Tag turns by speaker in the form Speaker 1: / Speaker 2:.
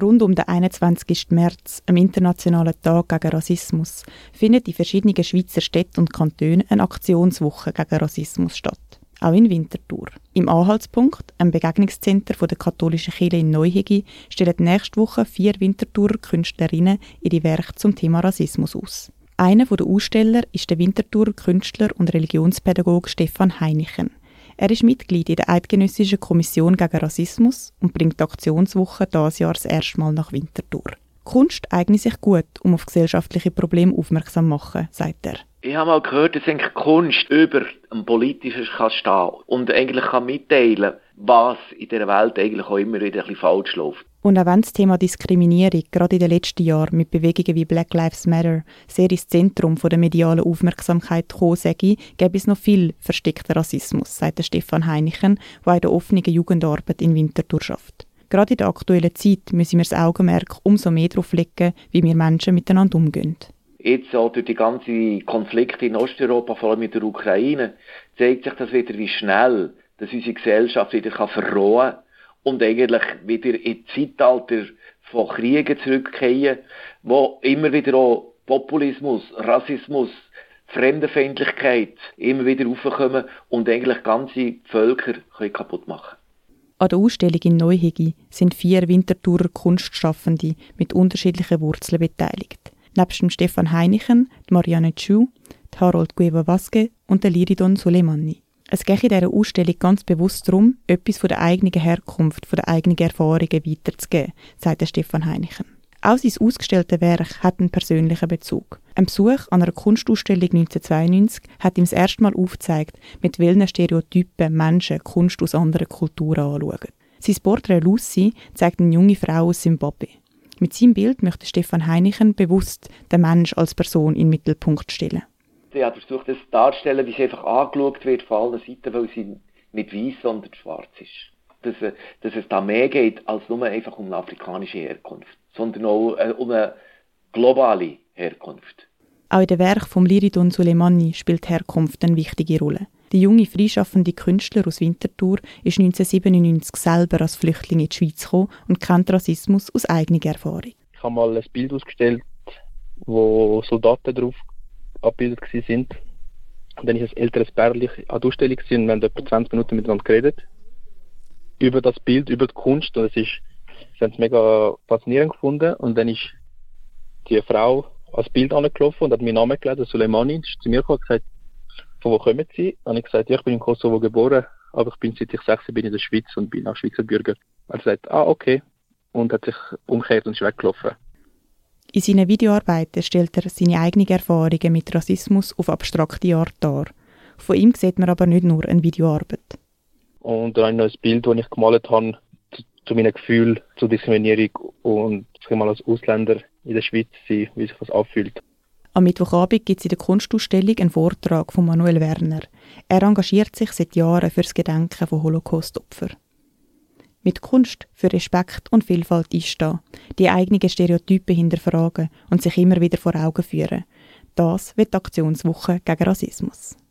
Speaker 1: Rund um den 21. März, am Internationalen Tag gegen Rassismus, findet in verschiedenen Schweizer Städten und Kantonen eine Aktionswoche gegen Rassismus statt. Auch in Winterthur. Im Anhaltspunkt, einem Begegnungszentrum der katholischen Kirche in Neuhegi, stellen nächste Woche vier Winterthurer Künstlerinnen ihre Werke zum Thema Rassismus aus. Einer der Aussteller ist der Winterthurer Künstler und Religionspädagoge Stefan Heinichen. Er ist Mitglied in der Eidgenössischen Kommission gegen Rassismus und bringt die Aktionswoche dieses Jahr das erste Mal nach Winterthur. Kunst eignet sich gut, um auf gesellschaftliche Probleme aufmerksam zu machen, sagt er.
Speaker 2: Ich habe mal gehört, dass eigentlich Kunst über ein politisches kann stehen und eigentlich kann mitteilen, was in der Welt eigentlich auch immer wieder ein falsch läuft.
Speaker 1: Und auch wenn das Thema Diskriminierung gerade in den letzten Jahren mit Bewegungen wie Black Lives Matter sehr ins Zentrum der medialen Aufmerksamkeit gekommen sei, gäbe es noch viel versteckten Rassismus, sagt Stefan Heinichen, der in der offenen Jugendarbeit in Winterthur schafft. Gerade in der aktuellen Zeit müssen wir das Augenmerk umso mehr darauf legen, wie wir Menschen miteinander umgehen.
Speaker 2: Jetzt auch durch die ganzen Konflikte in Osteuropa, vor allem mit der Ukraine, zeigt sich das wieder, wie schnell dass unsere Gesellschaft wieder verrohen kann und eigentlich wieder in Zeitalter von Kriegen zurückkehren, wo immer wieder auch Populismus, Rassismus, Fremdenfeindlichkeit immer wieder aufkommen und eigentlich ganze Völker können kaputt machen
Speaker 1: An der Ausstellung in Neuhegi sind vier Winterthurer Kunstschaffende mit unterschiedlichen Wurzeln beteiligt. Nebst dem Stefan Heinichen, Marianne Chu, Harold Gueva Vasque und der Liridon Soleimani. Es geht in dieser Ausstellung ganz bewusst darum, etwas von der eigenen Herkunft, von der eigenen Erfahrungen weiterzugeben, sagt Stefan Heinichen. Auch sein ausgestelltes Werk hat einen persönlichen Bezug. Ein Besuch an einer Kunstausstellung 1992 hat ihm das erste Mal aufgezeigt, mit welchen Stereotypen Menschen Kunst aus anderen Kulturen anschauen. Sein Porträt Lucy zeigt eine junge Frau aus Zimbabwe. Mit seinem Bild möchte Stefan Heinichen bewusst den Mensch als Person in den Mittelpunkt stellen.
Speaker 2: Ich habe versucht, das darzustellen, wie sie einfach angeschaut wird von allen Seiten, weil sie nicht weiß, sondern schwarz ist. Dass, äh, dass es da mehr geht, als nur einfach um eine afrikanische Herkunft, sondern auch äh, um eine globale Herkunft.
Speaker 1: Auch in dem Werk von Liridon Suleimani spielt Herkunft eine wichtige Rolle. Die junge, freischaffende Künstler aus Winterthur ist 1997 selber als Flüchtling in die Schweiz gekommen und kennt Rassismus aus eigener Erfahrung.
Speaker 3: Ich habe mal ein Bild ausgestellt, wo Soldaten drauf abgebildet. Und dann ist ein älteres Pärchen an der Ausstellung und wir haben etwa 20 Minuten miteinander geredet. Über das Bild, über die Kunst. Und es ist, sie haben es mega faszinierend gefunden. Und dann ist die Frau als Bild angelaufen und hat meinen Namen gelesen, Suleimani, ist zu mir gekommen und gesagt, von wo kommen Sie? Und ich gesagt, ja, ich bin in Kosovo geboren, aber ich bin seit ich 16 bin in der Schweiz und bin auch Schweizer Bürger. Er sagt, ah, okay. Und hat sich umgekehrt und ist weggelaufen.
Speaker 1: In seinen Videoarbeiten stellt er seine eigenen Erfahrungen mit Rassismus auf abstrakte Art dar. Von ihm sieht man aber nicht nur eine Videoarbeit.
Speaker 3: Und dann habe ich noch ein Bild, das ich gemalt habe, zu, zu meinem Gefühl zur Diskriminierung und mal als Ausländer in der Schweiz sein, wie sich das anfühlt.
Speaker 1: Am Mittwochabend gibt es in der Kunstausstellung einen Vortrag von Manuel Werner. Er engagiert sich seit Jahren für das Gedenken von Holocaust-Opfern mit Kunst für Respekt und Vielfalt einstehen, die eigenen Stereotypen hinterfragen und sich immer wieder vor Augen führen. Das wird Aktionswoche gegen Rassismus.